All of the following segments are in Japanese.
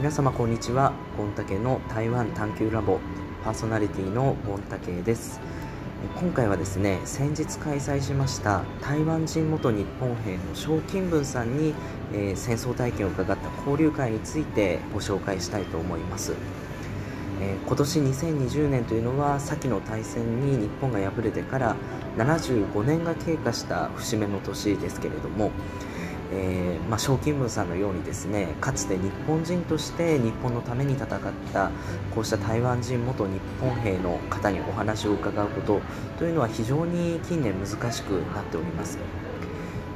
皆様こんにちは。ゴンタケの台湾探求ラボパーソナリティのゴンタケです。今回はですね先日開催しました台湾人元日本兵の賞金文さんに、えー、戦争体験を伺った交流会についてご紹介したいと思います。えー、今年2020年というのは先の大戦に日本が敗れてから75年が経過した節目の年ですけれども、えーまあ、賞金文さんのようにですねかつて日本人として日本のために戦ったこうした台湾人元日本兵の方にお話を伺うことというのは非常に近年難しくなっております。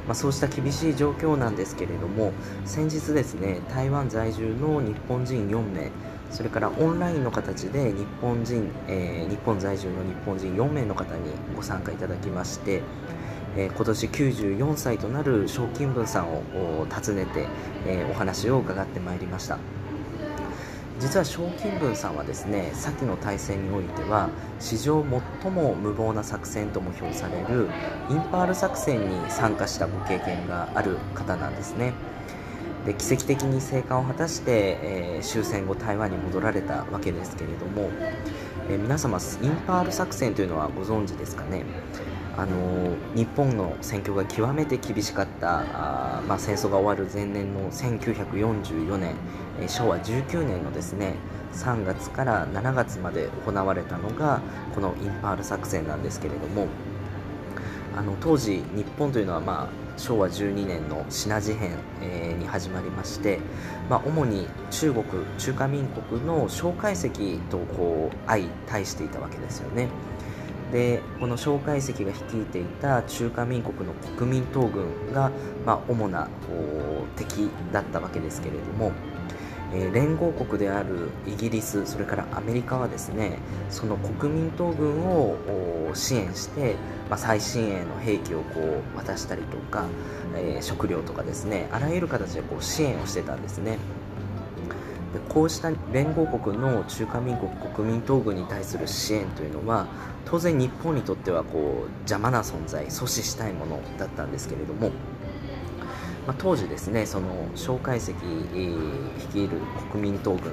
まあ、そうした厳しい状況なんですけれども先日ですね台湾在住の日本人4名それからオンラインの形で日本人、えー、日本在住の日本人4名の方にご参加いただきまして、え、今年94歳となる賞金文さんを訪ねて、え、お話を伺ってまいりました。実は賞金文さんはですね先の大戦においては史上最も無謀な作戦とも評されるインパール作戦に参加したご経験がある方なんですね。で奇跡的に生還を果たして、えー、終戦後台湾に戻られたわけですけれども、えー、皆様インパール作戦というのはご存知ですかね？あの日本の戦況が極めて厳しかったあ、まあ、戦争が終わる前年の1944年、えー、昭和19年のですね3月から7月まで行われたのがこのインパール作戦なんですけれどもあの当時日本というのは、まあ、昭和12年の支那事変、えー、に始まりまして、まあ、主に中国中華民国の蒋介石とこう相対していたわけですよね。でこの蒋介石が率いていた中華民国の国民党軍が、まあ、主な敵だったわけですけれどもえー、連合国であるイギリスそれからアメリカはですねその国民党軍を支援して、まあ、最新鋭の兵器をこう渡したりとか、えー、食料とかですねあらゆる形でこう支援をしてたんですね。こうした連合国の中華民国国民党軍に対する支援というのは当然日本にとってはこう邪魔な存在阻止したいものだったんですけれどもまあ、当時ですねその蒋介石、率いる国民党軍、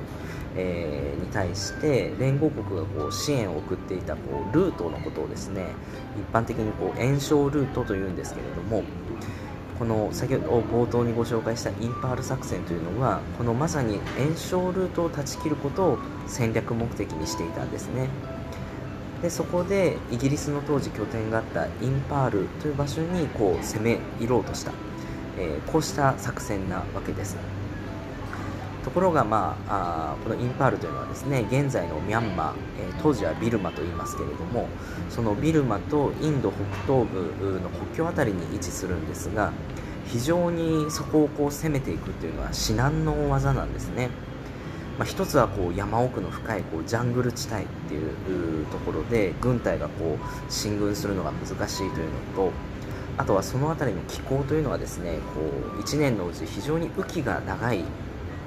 えー、に対して連合国がこう支援を送っていたこうルートのことをですね一般的にこう援蒋ルートというんですけれどもこの先ほど冒頭にご紹介したインパール作戦というのはこのまさに援蒋ルートを断ち切ることを戦略目的にしていたんですね。でそこでイギリスの当時拠点があったインパールという場所にこう攻め入ろうとした。えー、こうした作戦なわけです。ところが、まあ、あこのインパールというのはですね現在のミャンマー、えー、当時はビルマと言いますけれどもそのビルマとインド北東部の国境辺りに位置するんですが非常にそこをこう攻めていくというのは至難の技なんですね、まあ、一つはこう山奥の深いこうジャングル地帯っていうところで軍隊がこう進軍するのが難しいというのとあとはその辺りの気候というのはですねこう1年のうち非常に雨季が長い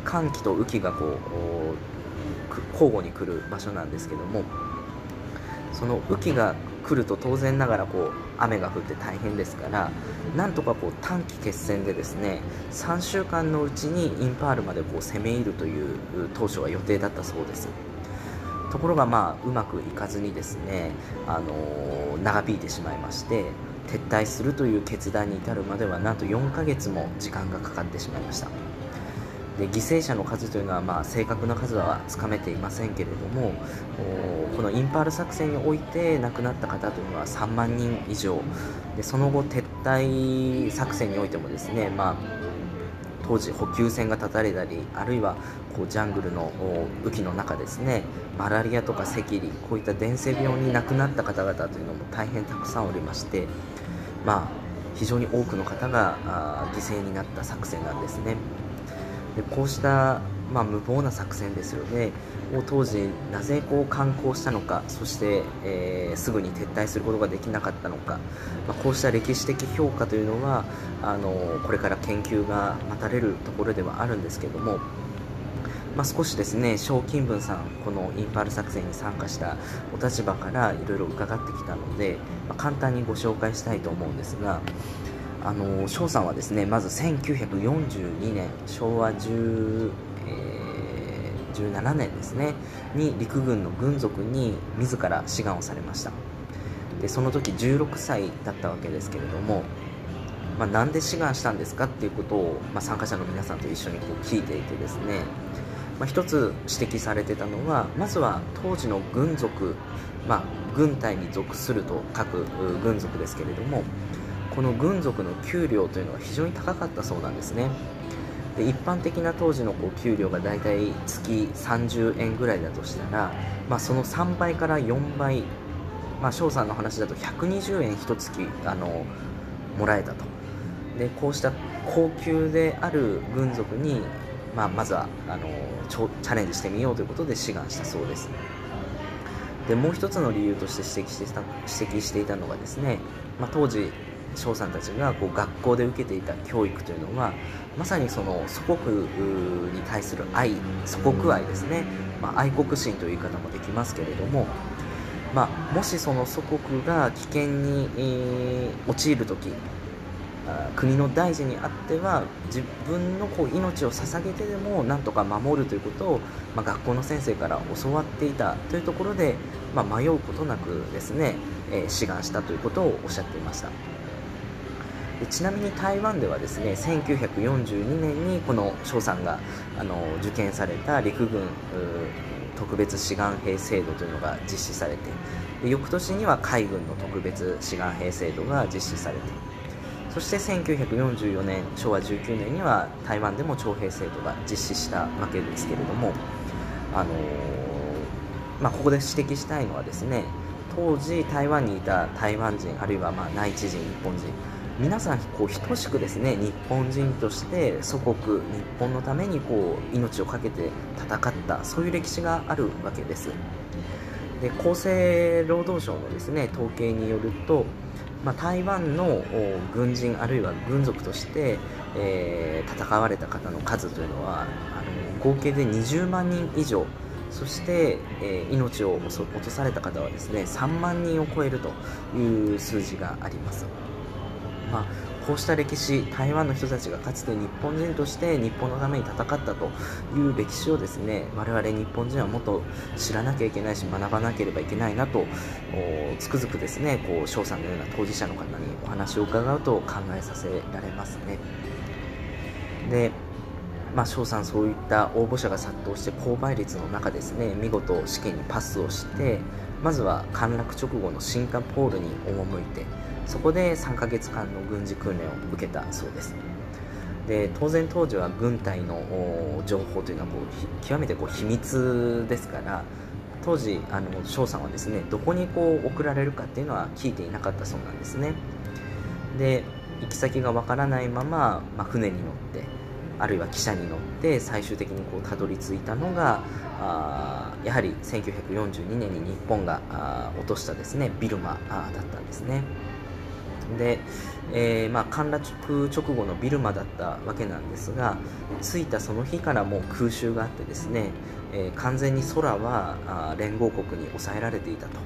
寒気と雨季がこう交互に来る場所なんですけどもその雨季が来ると当然ながらこう雨が降って大変ですからなんとかこう短期決戦でですね3週間のうちにインパールまでこう攻め入るという当初は予定だったそうです。ところがまあうまくいかずにですね、あのー、長引いてしまいまして撤退するという決断に至るまではなんと4ヶ月も時間がかかってしまいました。で犠牲者の数というのは、まあ、正確な数はつかめていませんけれどもこのインパール作戦において亡くなった方というのは3万人以上でその後撤退作戦においてもですね、まあ、当時補給線が断たれたりあるいはこうジャングルの雨季の中ですねマラリアとか赤痢こういった伝染病に亡くなった方々というのも大変たくさんおりましてまあ、非常に多くの方が犠牲になった作戦なんですね。でこうした、まあ、無謀な作戦ですよね。を当時なぜこう敢行したのかそして、えー、すぐに撤退することができなかったのか、まあ、こうした歴史的評価というのはあのこれから研究が待たれるところではあるんですけどもまあ、少しですね賞金文さんこのインパール作戦に参加したお立場からいろいろ伺ってきたので、まあ、簡単にご紹介したいと思うんですがあの翔さんはですねまず1942年昭和10、え17年ですねに陸軍の軍属に自ら志願をされました。でその時16歳だったわけですけれども、まあ、なんで志願したんですかっていうことを、まあ、参加者の皆さんと一緒にこう聞いていてですね、まあ、一つ指摘されてたのはまずは当時の軍属、まあ、軍隊に属すると書く軍属ですけれどもこの軍属の給料というのは非常に高かったそうなんですね。で一般的な当時のこう給料がだいたい月30円ぐらいだとしたら、まあ、その3倍から4倍、まあ、翔さんの話だと120円一月あのもらえたと。でこうした高級である軍属に、まあ、まずはあのチャレンジしてみようということで志願したそうです。でもう一つの理由として指摘してた指摘していたのがですね、まあ、当時翔さんたちがこう学校で受けていた教育というのはまさにその祖国に対する愛祖国愛ですね、まあ、愛国心という言い方もできますけれども、まあ、もしその祖国が危険に、えー、陥る時国の大事にあっては自分のこう命を捧げてでもなんとか守るということを、まあ、学校の先生から教わっていたというところで、まあ、迷うことなくですね、えー、志願したということをおっしゃっていました。でちなみに台湾ではですね1942年にこの翔さんがあの受験された陸軍特別志願兵制度というのが実施されて翌年には海軍の特別志願兵制度が実施されてそして1944年昭和19年には台湾でも徴兵制度が実施したわけですけれども、あのー、まあ、ここで指摘したいのはですね当時台湾にいた台湾人あるいはまあ内地人日本人皆さんこう等しくですね日本人として祖国日本のためにこう命を懸けて戦ったそういう歴史があるわけですで厚生労働省のですね統計によると、まあ、台湾の軍人あるいは軍属として、えー、戦われた方の数というのはあの合計で20万人以上そして、えー、命を落とされた方はですね3万人を超えるという数字があります。まあ、こうした歴史台湾の人たちがかつて日本人として日本のために戦ったという歴史をですね我々日本人はもっと知らなきゃいけないし学ばなければいけないなとつくづくですねこう翔さんのような当事者の方にお話を伺うと考えさせられますね。でまあ、翔さんそういった応募者が殺到して高倍率の中ですね見事試験にパスをしてまずは陥落直後のシンガポールに赴いてそこで3ヶ月間の軍事訓練を受けたそうです。で当然当時は軍隊の情報というのはこう極めてこう秘密ですから当時あの翔さんはですねどこにこう送られるかっていうのは聞いていなかったそうなんですね。で行き先がわからないまま、まあ、船に乗ってあるいは汽車に乗って最終的にこうたどり着いたのがあやはり1942年に日本があ落としたですねビルマあだったんですね。で、えー、まあ、陥落直後のビルマだったわけなんですが着いたその日からもう空襲があってですね、えー、完全に空はあ連合国に抑えられていたと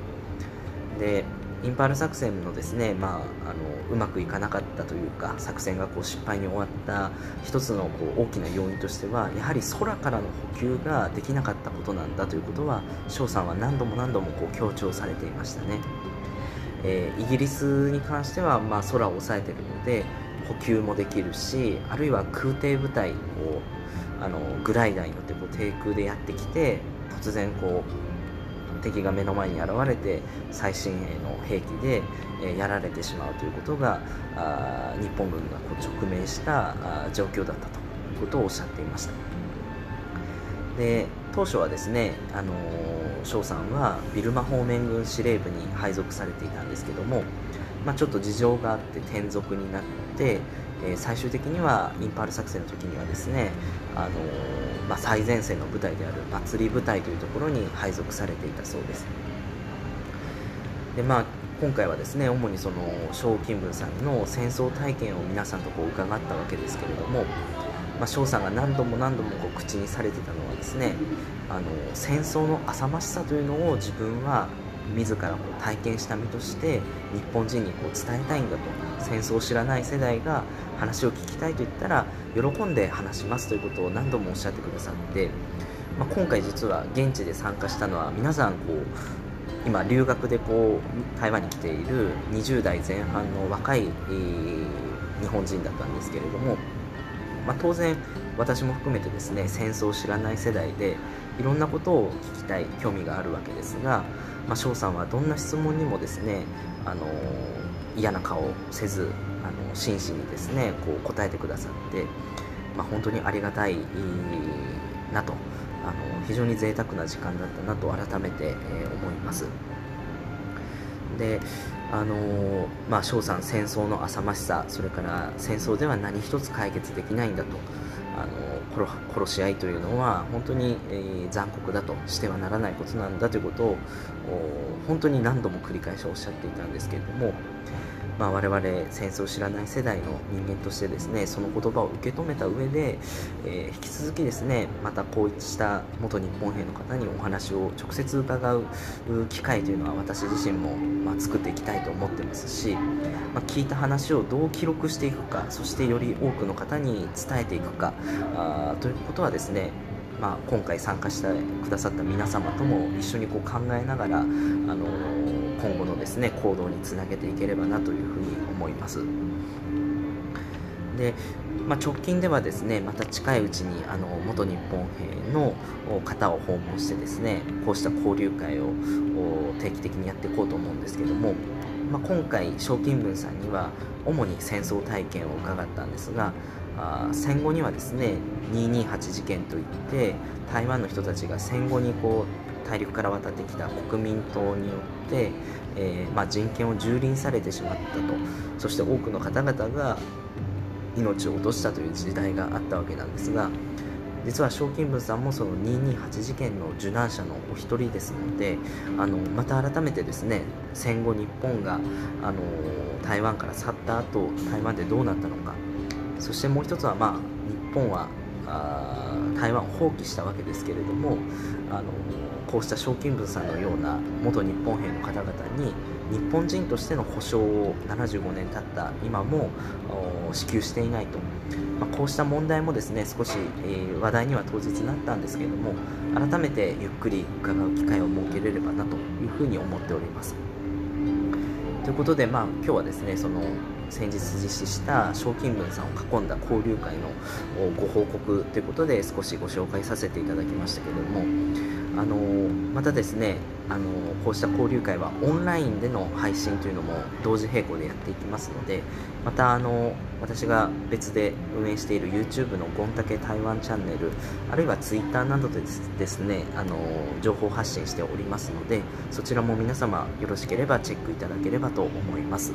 でインパール作戦のですね、まあ、あのうまくいかなかったというか作戦がこう失敗に終わった一つのこう大きな要因としてはやはり空からの補給ができなかったことなんだということは翔さんは何度も何度もこう強調されていましたね。えー、イギリスに関しては、まあ、空を抑えているので補給もできるしあるいは空挺部隊をあのグライダーに乗ってこう低空でやってきて突然こう敵が目の前に現れて最新鋭の兵器で、え、やられてしまうということが日本軍がこう直面した状況だったということをおっしゃっていました。で当初はですね、あの翔さんはビルマ方面軍司令部に配属されていたんですけども、まあ、ちょっと事情があって転属になって、え、最終的にはインパール作戦の時にはですね、あの、まあ、最前線の部隊である祭り部隊というところに配属されていたそうです。で、まあ、今回はですね主にその翔金文さんの戦争体験を皆さんとこう伺ったわけですけれどもまあ、翔さんが何度も何度もこう口にされてたのはですねあの戦争の浅ましさというのを自分は自らこう体験した身として日本人にこう伝えたいんだと戦争を知らない世代が話を聞きたいと言ったら喜んで話しますということを何度もおっしゃってくださってまあ、今回実は現地で参加したのは皆さんこう今留学でこう台湾に来ている20代前半の若い、えー、日本人だったんですけれども、まあ、当然私も含めてですね戦争を知らない世代でいろんなことを聞きたい興味があるわけですが、まあ、翔さんはどんな質問にもですね、あの嫌な顔をせずあの真摯にですねこう答えてくださって、まあ、本当にありがたいなとあの非常に贅沢な時間だったなと改めて、え、思います。であのまあ翔さん戦争の浅ましさそれから戦争では何一つ解決できないんだとあの殺し合いというのは本当に、え、残酷だとしてはならないことなんだということを本当に何度も繰り返しおっしゃっていたんですけれどもまあ、我々戦争を知らない世代の人間としてですねその言葉を受け止めた上で、えー、引き続きですねまたこうした元日本兵の方にお話を直接伺う機会というのは私自身も、まあ、作っていきたいと思ってますし、まあ、聞いた話をどう記録していくかそしてより多くの方に伝えていくかということはですねまあ、今回参加してくださった皆様とも一緒にこう考えながら、あのー今後のですね行動につなげていければなというふうに思います。で、まあ、直近ではですねまた近いうちにあの元日本兵の方を訪問してですねこうした交流会を定期的にやっていこうと思うんですけども、まあ、今回賞金文さんには主に戦争体験を伺ったんですがあ戦後にはですね228事件といって台湾の人たちが戦後にこう大陸から渡ってきた国民党によって、えー、まあ、人権を蹂躙されてしまったと。そして多くの方々が命を落としたという時代があったわけなんですが実は賞金文さんもその228事件の受難者のお一人ですのであのまた改めてですね戦後日本があの台湾から去った後台湾でどうなったのかそしてもう一つはまあ日本はあ台湾を放棄したわけですけれどもあのこうした賞金文さんのような元日本兵の方々に日本人としての保障を75年経った今も支給していないと、まあ、こうした問題もですね少し、えー、話題には当日なったんですけれども改めてゆっくり伺う機会を設けれればなというふうに思っております。ということで、まあ、今日はですねその先日実施した賞金文さんを囲んだ交流会のご報告ということで少しご紹介させていただきましたけれどもあのまたですねあのこうした交流会はオンラインでの配信というのも同時並行でやっていきますのでまたあの私が別で運営している YouTube のゴンタケ台湾チャンネルあるいは Twitter などでですねあの情報発信しておりますのでそちらも皆様よろしければチェックいただければと思います。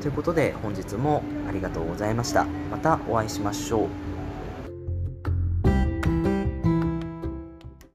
ということで本日もありがとうございました。またお会いしましょう。